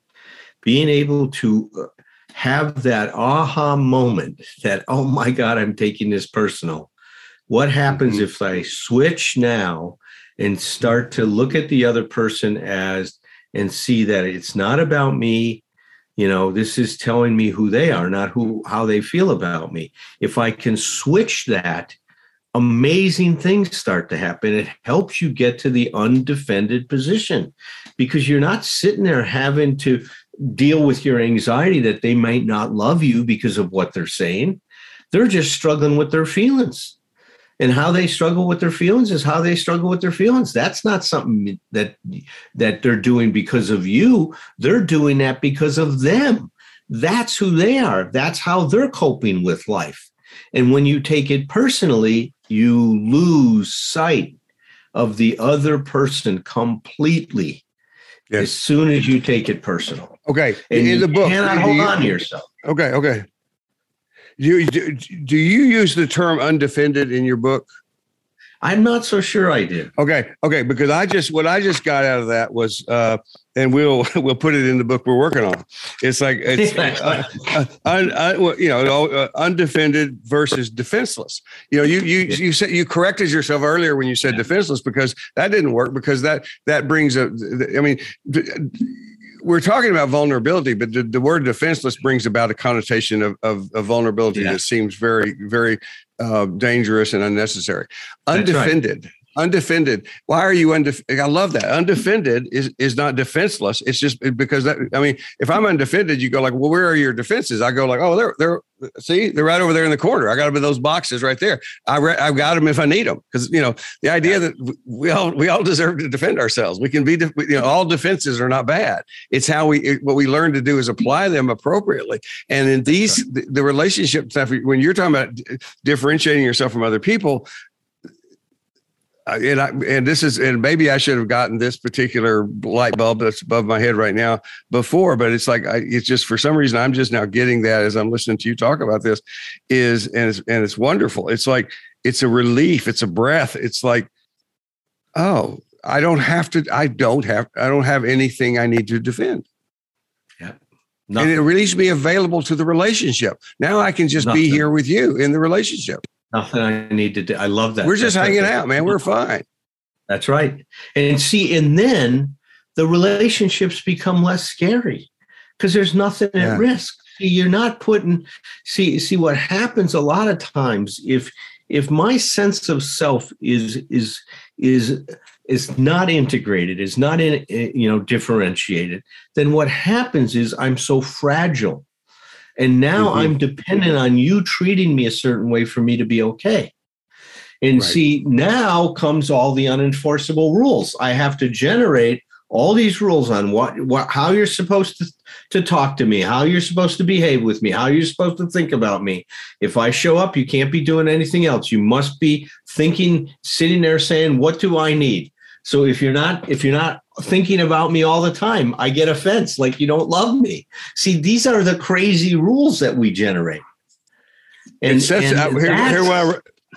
being able to uh, have that aha moment that, oh my God, I'm taking this personal. What happens mm-hmm. if I switch now and start to look at the other person as and see that it's not about me? You know, this is telling me who they are, not who how they feel about me. If I can switch that, amazing things start to happen. It helps you get to the undefended position because you're not sitting there having to deal with your anxiety that they might not love you because of what they're saying. They're just struggling with their feelings. And how they struggle with their feelings is how they struggle with their feelings. That's not something that that they're doing because of you. They're doing that because of them. That's who they are. That's how they're coping with life. And when you take it personally, you lose sight of the other person completely yes. as soon as you take it personal. Okay. And in the book, cannot hold you, on to yourself. Okay. Okay. Do you, do, do you use the term undefended in your book? I'm not so sure I do. Okay, okay, because I just what I just got out of that was, uh, and we'll we'll put it in the book we're working on. It's like it's uh, uh, un, un, you know uh, undefended versus defenseless. You know, you you you said you corrected yourself earlier when you said defenseless because that didn't work because that that brings a. I mean we're talking about vulnerability, but the, the, word defenseless brings about a connotation of, of, of vulnerability yeah. that seems very, very uh, dangerous and unnecessary. Undefended. Right undefended. Why are you undefended? I love that. Undefended is is not defenseless. It's just because that. I mean, if I'm undefended, you go like, well, where are your defenses? I go like, oh, they're they're see, they're right over there in the corner. I got them in those boxes right there. I re- I've got them if I need them because you know the idea that we all we all deserve to defend ourselves. We can be, you know, all defenses are not bad. It's how we what we learn to do is apply them appropriately. And in these the, the relationship stuff, when you're talking about differentiating yourself from other people, and I, and this is and maybe I should have gotten this particular light bulb that's above my head right now before, but it's like I, it's just for some reason I'm just now getting that as I'm listening to you talk about this is and it's and it's wonderful. It's like it's a relief, it's a breath. It's like oh, I don't have to. I don't have. I don't have anything I need to defend. Yeah. Nothing. And it releases me available to the relationship. Now I can just Nothing. be here with you in the relationship. Nothing I need to do. I love that. We're just That's hanging out, man. We're fine. That's right. And see, and then the relationships become less scary because there's nothing yeah. at risk. See, you're not putting see see what happens a lot of times if if my sense of self is is is is not integrated is not in eh, you know differentiated then what happens is i'm so fragile and now mm-hmm. I'm dependent on you treating me a certain way for me to be okay. And right. see, now comes all the unenforceable rules. I have to generate all these rules on what, what how you're supposed to, to talk to me, how you're supposed to behave with me, how you're supposed to think about me. If I show up, you can't be doing anything else. You must be thinking, sitting there saying, What do I need? So if you're not if you're not thinking about me all the time, I get offense like you don't love me. See, these are the crazy rules that we generate. And, and I, here, here I,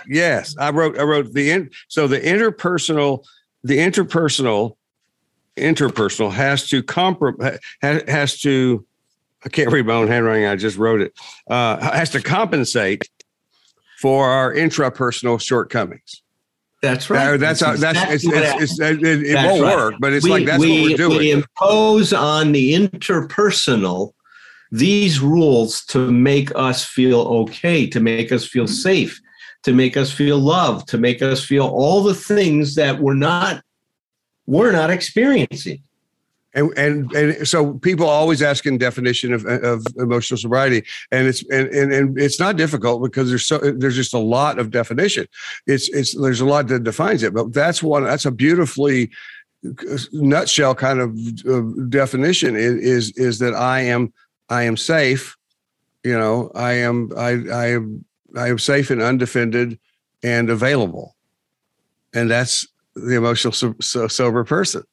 yes, I wrote I wrote the in, so the interpersonal the interpersonal interpersonal has to comprom has to I can't read my own handwriting. I just wrote it. Uh, has to compensate for our intrapersonal shortcomings. That's right. that's how, that's, it's, it's, it's, it, it won't right. work, but it's we, like that's we, what we're doing. We impose on the interpersonal these rules to make us feel okay, to make us feel safe, to make us feel loved, to make us feel all the things that we're not we're not experiencing. And, and and so people always asking definition of, of emotional sobriety. And it's and, and and it's not difficult because there's so there's just a lot of definition. It's it's there's a lot that defines it but that's one that's a beautifully nutshell kind of uh, definition is, is is that i am i am safe you know i am i i am i am safe and undefended and available. And that's the emotional so, so sober person.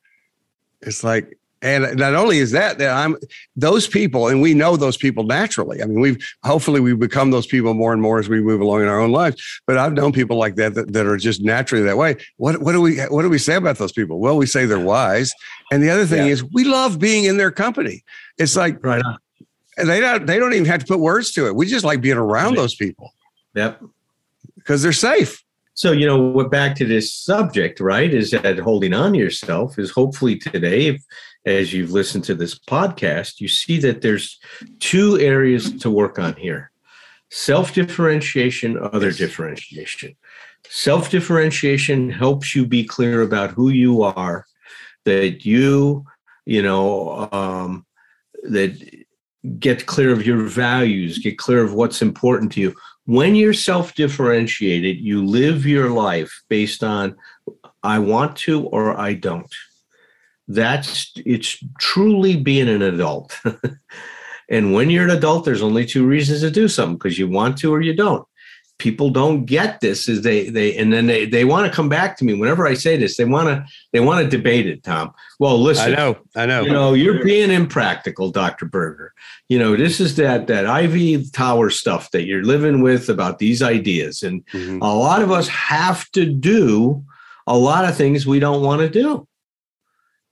It's like and not only is that that i'm those people and we know those people naturally. I mean we've hopefully we become those people more and more as we move along in our own lives. But i've known people like that that, that are just naturally that way. What what do we what do we say about those people? Well we say they're wise. And the other thing yeah. is we love being in their company. It's like right on. and they don't they don't even have to put words to it. We just like being around right. those people. Yep. Because they're safe. So, you know, we're back to this subject, right? Is that holding on to yourself is hopefully today, if, as you've listened to this podcast, you see that there's two areas to work on here self differentiation, other differentiation. Self differentiation helps you be clear about who you are, that you, you know, um, that get clear of your values, get clear of what's important to you when you're self differentiated, you live your life based on I want to or I don't. That's it's truly being an adult. and when you're an adult, there's only two reasons to do something because you want to or you don't people don't get this is they they and then they they want to come back to me whenever I say this they want to they want to debate it Tom well listen I know I know you know you're being impractical Dr. Berger you know this is that that Ivy Tower stuff that you're living with about these ideas and mm-hmm. a lot of us have to do a lot of things we don't want to do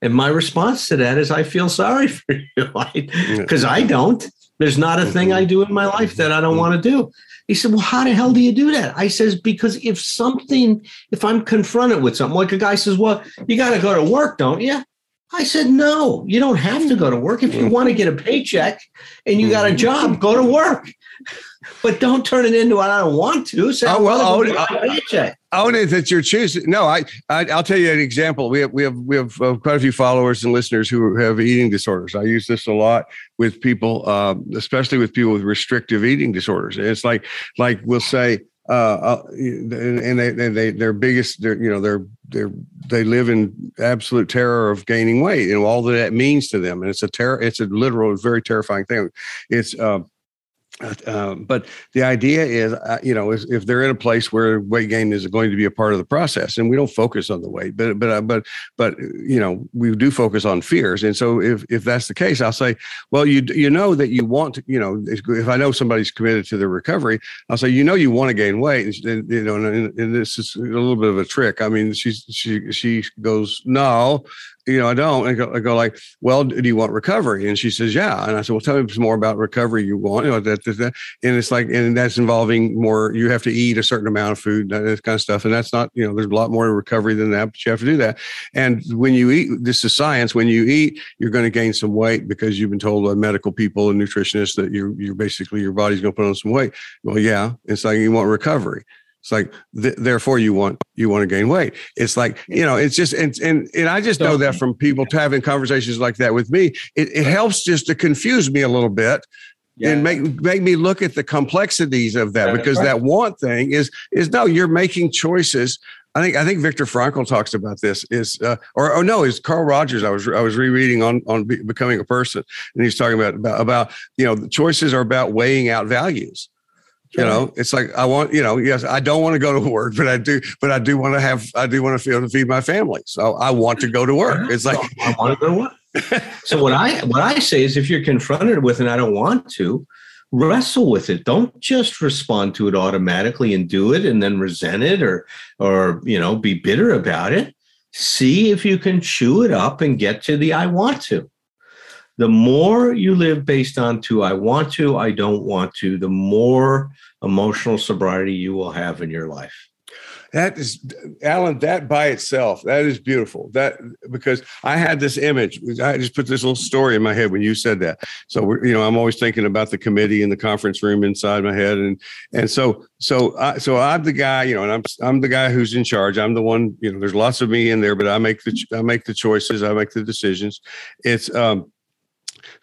and my response to that is I feel sorry for you because I, I don't there's not a thing mm-hmm. I do in my life that I don't mm-hmm. want to do he said, Well, how the hell do you do that? I says, Because if something, if I'm confronted with something, like a guy says, Well, you got to go to work, don't you? I said, No, you don't have to go to work. If you want to get a paycheck and you got a job, go to work. But don't turn it into I don't want to. Say, oh, well, own, paycheck. Own it that you're choosing. No, I, I, will tell you an example. We have, we have, we have uh, quite a few followers and listeners who have eating disorders. I use this a lot with people, uh, especially with people with restrictive eating disorders. It's like, like we'll say, uh, uh and they, and they, their biggest, they're, you know, they're, they're, they live in absolute terror of gaining weight and all that that means to them. And it's a terror, it's a literal, very terrifying thing. It's, uh, uh, but the idea is, uh, you know, if, if, they're in a place where weight gain is going to be a part of the process, and we don't focus on the weight, but but uh, but but you know, we do focus on fears. And so, if if that's the case, I'll say, well, you you know that you want, to, you know, if I know somebody's committed to their recovery, I'll say, you know, you want to gain weight, and, you know, and, and this is a little bit of a trick. I mean, she's she she goes, no, you know, I don't. I go, I go, like, well, do you want recovery? And she says, yeah. And I said, well, tell me some more about recovery you want. You know, that, that, that. And it's like, and that's involving more, you have to eat a certain amount of food, that kind of stuff. And that's not, you know, there's a lot more recovery than that, but you have to do that. And when you eat, this is science. When you eat, you're going to gain some weight because you've been told by medical people and nutritionists that you're, you're basically, your body's going to put on some weight. Well, yeah, it's like you want recovery. It's like, th- therefore, you want you want to gain weight. It's like you know, it's just and and and I just know that from people having conversations like that with me. It, it helps just to confuse me a little bit yeah. and make make me look at the complexities of that because that want thing is is no, you're making choices. I think I think Viktor Frankl talks about this is uh, or oh no, is Carl Rogers. I was I was rereading on on becoming a person, and he's talking about about, about you know the choices are about weighing out values you know it's like i want you know yes i don't want to go to work but i do but i do want to have i do want to feel to feed my family. So i want to go to work. It's like i want to go to work. So what i what i say is if you're confronted with and i don't want to wrestle with it. Don't just respond to it automatically and do it and then resent it or or you know be bitter about it. See if you can chew it up and get to the i want to the more you live based on to I want to, I don't want to, the more emotional sobriety you will have in your life. That is, Allen. That by itself, that is beautiful. That because I had this image. I just put this little story in my head when you said that. So you know, I'm always thinking about the committee in the conference room inside my head, and and so so I, so I'm the guy, you know, and I'm I'm the guy who's in charge. I'm the one, you know. There's lots of me in there, but I make the I make the choices. I make the decisions. It's um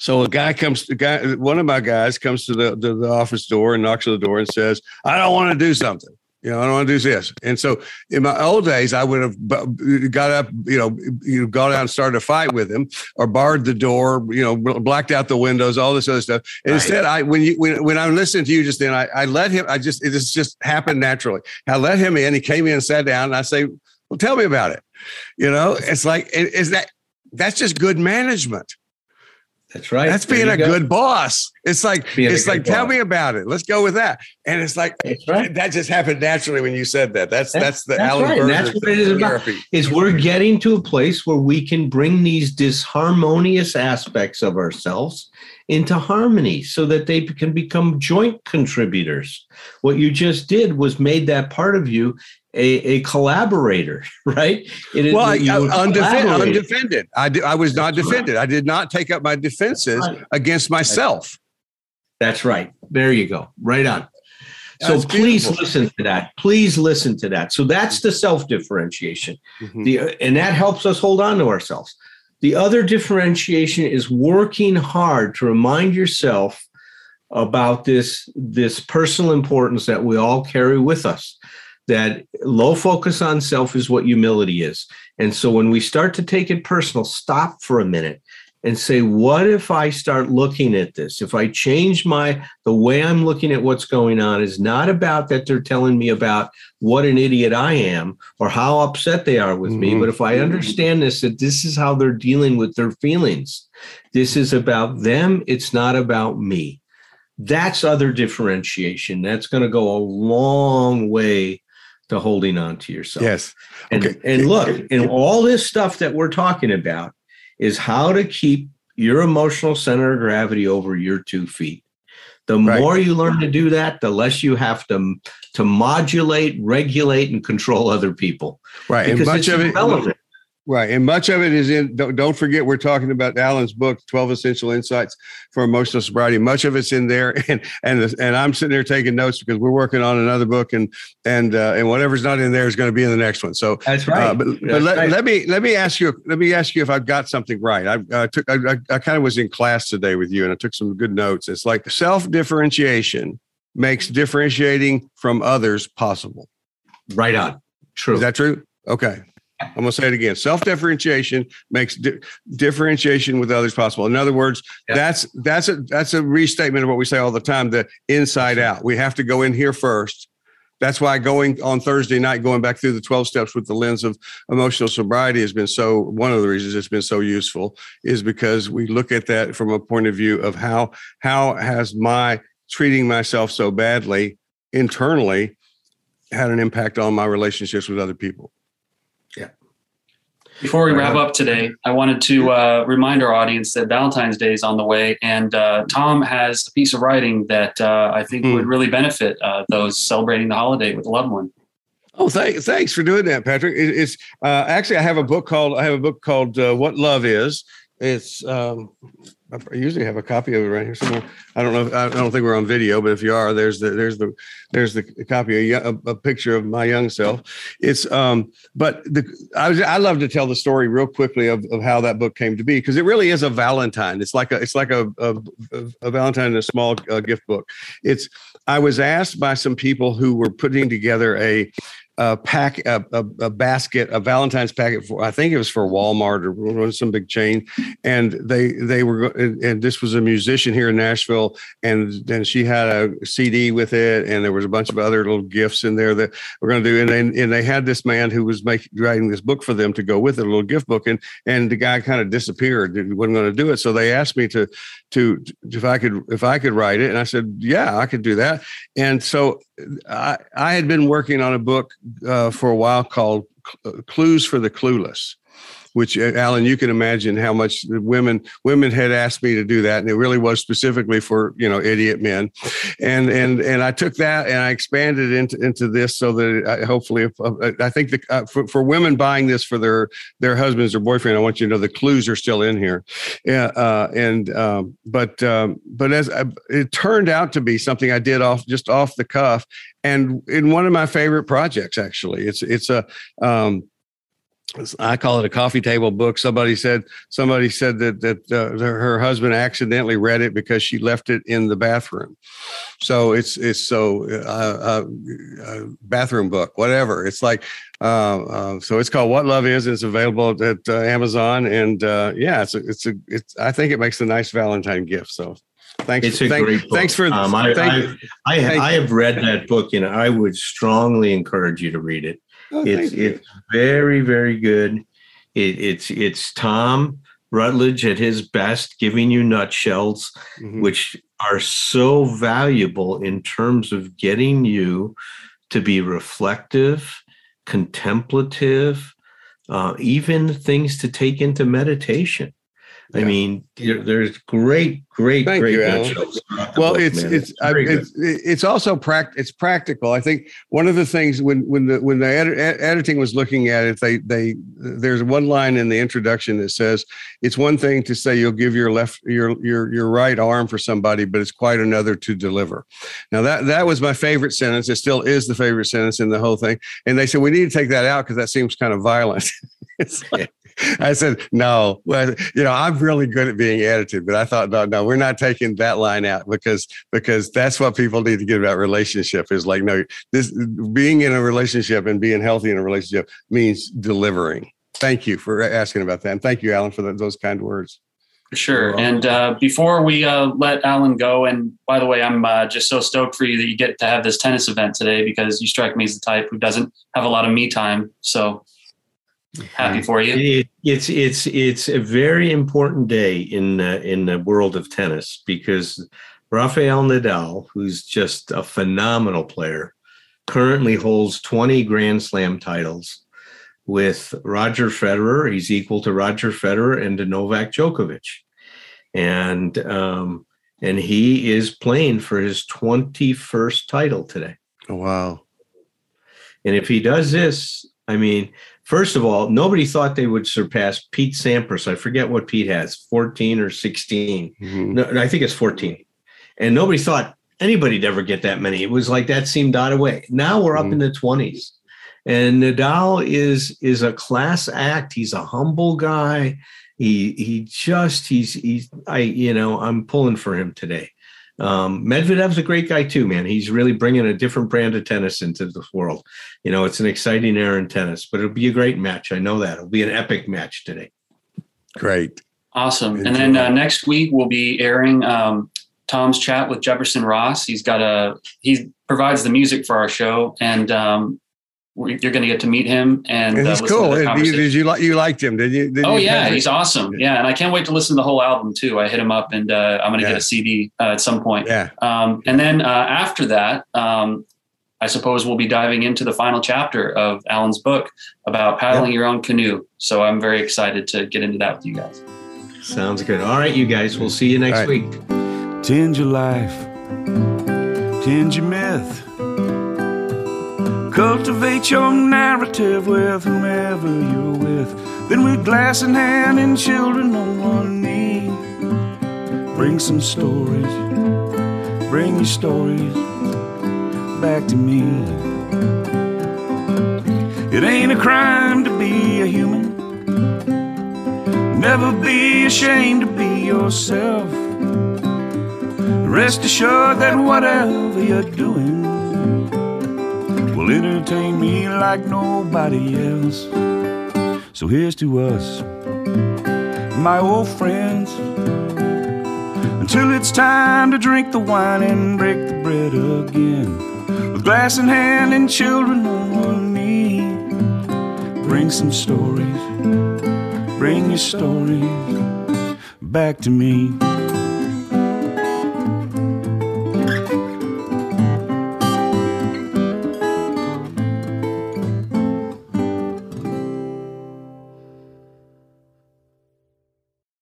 so a guy comes, the guy, one of my guys comes to the, the, the office door and knocks on the door and says, I don't want to do something. You know, I don't want to do this. And so in my old days, I would have got up, you know, you gone out and started a fight with him or barred the door, you know, blacked out the windows, all this other stuff. And instead, I, when you, when, when I'm listening to you just then, I, I let him, I just, it just, just happened naturally. I let him in, he came in and sat down and I say, well, tell me about it. You know, it's like, is that, that's just good management. That's right. That's being a go. good boss. It's like being it's like boss. tell me about it. Let's go with that. And it's like right. that just happened naturally when you said that. That's that's, that's the that's Allen right. That's what it is about. Is we're getting to a place where we can bring these disharmonious aspects of ourselves into harmony so that they can become joint contributors. What you just did was made that part of you a, a collaborator, right? It is well, I, undefended, undefended. I, was not defended. I did not take up my defenses right. against myself. That's right. There you go. Right on. So that's please beautiful. listen to that. Please listen to that. So that's the self differentiation. Mm-hmm. The and that helps us hold on to ourselves. The other differentiation is working hard to remind yourself about this this personal importance that we all carry with us that low focus on self is what humility is. And so when we start to take it personal, stop for a minute and say, what if I start looking at this? If I change my, the way I'm looking at what's going on is not about that they're telling me about what an idiot I am or how upset they are with mm-hmm. me. But if I understand this, that this is how they're dealing with their feelings, this is about them, it's not about me. That's other differentiation. That's going to go a long way to holding on to yourself. Yes. And, okay. and look, and all this stuff that we're talking about is how to keep your emotional center of gravity over your two feet. The right. more you learn to do that, the less you have to to modulate, regulate, and control other people. Right, because and much of it, Right. And much of it is in, don't, don't, forget, we're talking about Allen's book, 12 Essential Insights for Emotional Sobriety. Much of it's in there. And, and, and I'm sitting there taking notes because we're working on another book and, and, uh, and whatever's not in there is going to be in the next one. So that's right. Uh, but, that's but let, right. let, me, let me ask you, let me ask you if I've got something right. I uh, took, I, I, I kind of was in class today with you and I took some good notes. It's like self differentiation makes differentiating from others possible. Right on. True. Is that true? Okay. I'm going to say it again. Self differentiation makes di- differentiation with others possible. In other words, yeah. that's that's a that's a restatement of what we say all the time: the inside out. We have to go in here first. That's why going on Thursday night, going back through the 12 steps with the lens of emotional sobriety has been so. One of the reasons it's been so useful is because we look at that from a point of view of how how has my treating myself so badly internally had an impact on my relationships with other people. Before we wrap up today, I wanted to uh, remind our audience that Valentine's Day is on the way, and uh, Tom has a piece of writing that uh, I think mm. would really benefit uh, those celebrating the holiday with a loved one. Oh, thank, thanks for doing that, Patrick. It, it's uh, actually I have a book called I have a book called uh, What Love Is. It's um, I usually have a copy of it right here somewhere. I don't know. If, I don't think we're on video, but if you are, there's the there's the there's the copy a, a picture of my young self. It's um, but the I was I love to tell the story real quickly of, of how that book came to be because it really is a Valentine. It's like a it's like a a, a Valentine in a small uh, gift book. It's I was asked by some people who were putting together a a pack a, a, a, basket a valentine's packet for i think it was for walmart or some big chain. And they they were and, and this was a musician here in nashville and then she had a cd with it and there was a bunch of other little gifts in there that we're going to do. And they, and they had this man who was making writing this book for them to go with it a little gift book and and the guy kind of disappeared he wasn't going to do it. So they asked me to to if i could if i could write it and i said yeah i could do that. And so I, I had been working on a book uh, for a while called Clues for the Clueless which uh, Allen, you can imagine how much women women had asked me to do that, and it really was specifically for you know idiot men, and and and I took that and I expanded into into this so that I, hopefully, if, uh, I think the, uh, for, for women buying this for their their husbands or boyfriend, I want you to know the clues are still in here, yeah, uh, and um, but um, but as I, it turned out to be something I did off just off the cuff, and in one of my favorite projects actually, it's it's a um, I call it a coffee table book. Somebody said somebody said that that uh, her husband accidentally read it because she left it in the bathroom. So it's it's so uh, uh, uh bathroom book, whatever. It's like uh, uh, so. It's called What Love Is. It's available at Amazon, and yeah, it's a, it's a it's. I think it makes a nice Valentine gift. So thanks. It's a thank, great book. Thanks for. Um, I, thank, I, I, I have read that book, and I would strongly encourage you to read it. Oh, it's it's very very good. It, it's it's Tom Rutledge at his best, giving you nutshells, mm-hmm. which are so valuable in terms of getting you to be reflective, contemplative, uh, even things to take into meditation. I mean, there's great, great, Thank great you, well book, it's man. it's I, it's it's also pract it's practical. I think one of the things when when the when the edit, ed- editing was looking at it they they there's one line in the introduction that says it's one thing to say you'll give your left your your your right arm for somebody but it's quite another to deliver. Now that that was my favorite sentence. It still is the favorite sentence in the whole thing. And they said we need to take that out because that seems kind of violent. It's like I said, no, well, you know, I'm really good at being edited, but I thought, no, no, we're not taking that line out because, because that's what people need to get about relationship is like, no, this being in a relationship and being healthy in a relationship means delivering. Thank you for asking about that. And thank you, Allen, for th- those kind words. Sure. And uh, before we uh, let Allen go, and by the way, I'm uh, just so stoked for you that you get to have this tennis event today because you strike me as the type who doesn't have a lot of me time. So happy for you. It, it's it's it's a very important day in uh, in the world of tennis because Rafael Nadal, who's just a phenomenal player, currently holds 20 Grand Slam titles with Roger Federer. He's equal to Roger Federer and to Novak Djokovic, and um, and he is playing for his 21st title today. Oh, wow. And if he does this, I mean, first of all, nobody thought they would surpass Pete Sampras. I forget what Pete has, 14 or 16. Mhm. No, I think it's 14. And nobody thought anybody'd ever get that many. It was like that seemed out of way. Now we're up Mhm. in the 20s. And Nadal is is a class act. He's a humble guy. He he just he's he's I you know I'm pulling for him today. Um, Medvedev's a great guy too, man. He's really bringing a different brand of tennis into the world. You know, it's an exciting era in tennis, but it'll be a great match. I know that it'll be an epic match today. Great. Awesome. And then uh, next week we'll be airing um, Tom's chat with Jefferson Ross. He's got a he provides the music for our show, and um, we- you're going to get to meet him. And, And uh, he's listen cool. the Did you, did you like, you liked him, did you? Did Oh you yeah, Patrick? he's awesome. Yeah, and I can't wait to listen to the whole album too. I hit him up, and uh, I'm going to Yeah. get a CD uh, at some point. Yeah. Um, and then uh, after that, um, I suppose we'll be diving into the final chapter of Allen's book about paddling your own canoe. So I'm very excited to get into that with you guys. Sounds good. All right, you guys. We'll see you next All right. week. Tend your life, tend your myth. Cultivate your narrative with whomever you're with. Then, with glass in hand and children on one knee, bring some stories, bring your stories back to me. It ain't a crime to be a human. Never be ashamed to be yourself. Rest assured that whatever you're doing will entertain me like nobody else. So here's to us, my old friends, until it's time to drink the wine and break the bread again. With glass in hand and children on one knee, bring some stories, bring your stories back to me.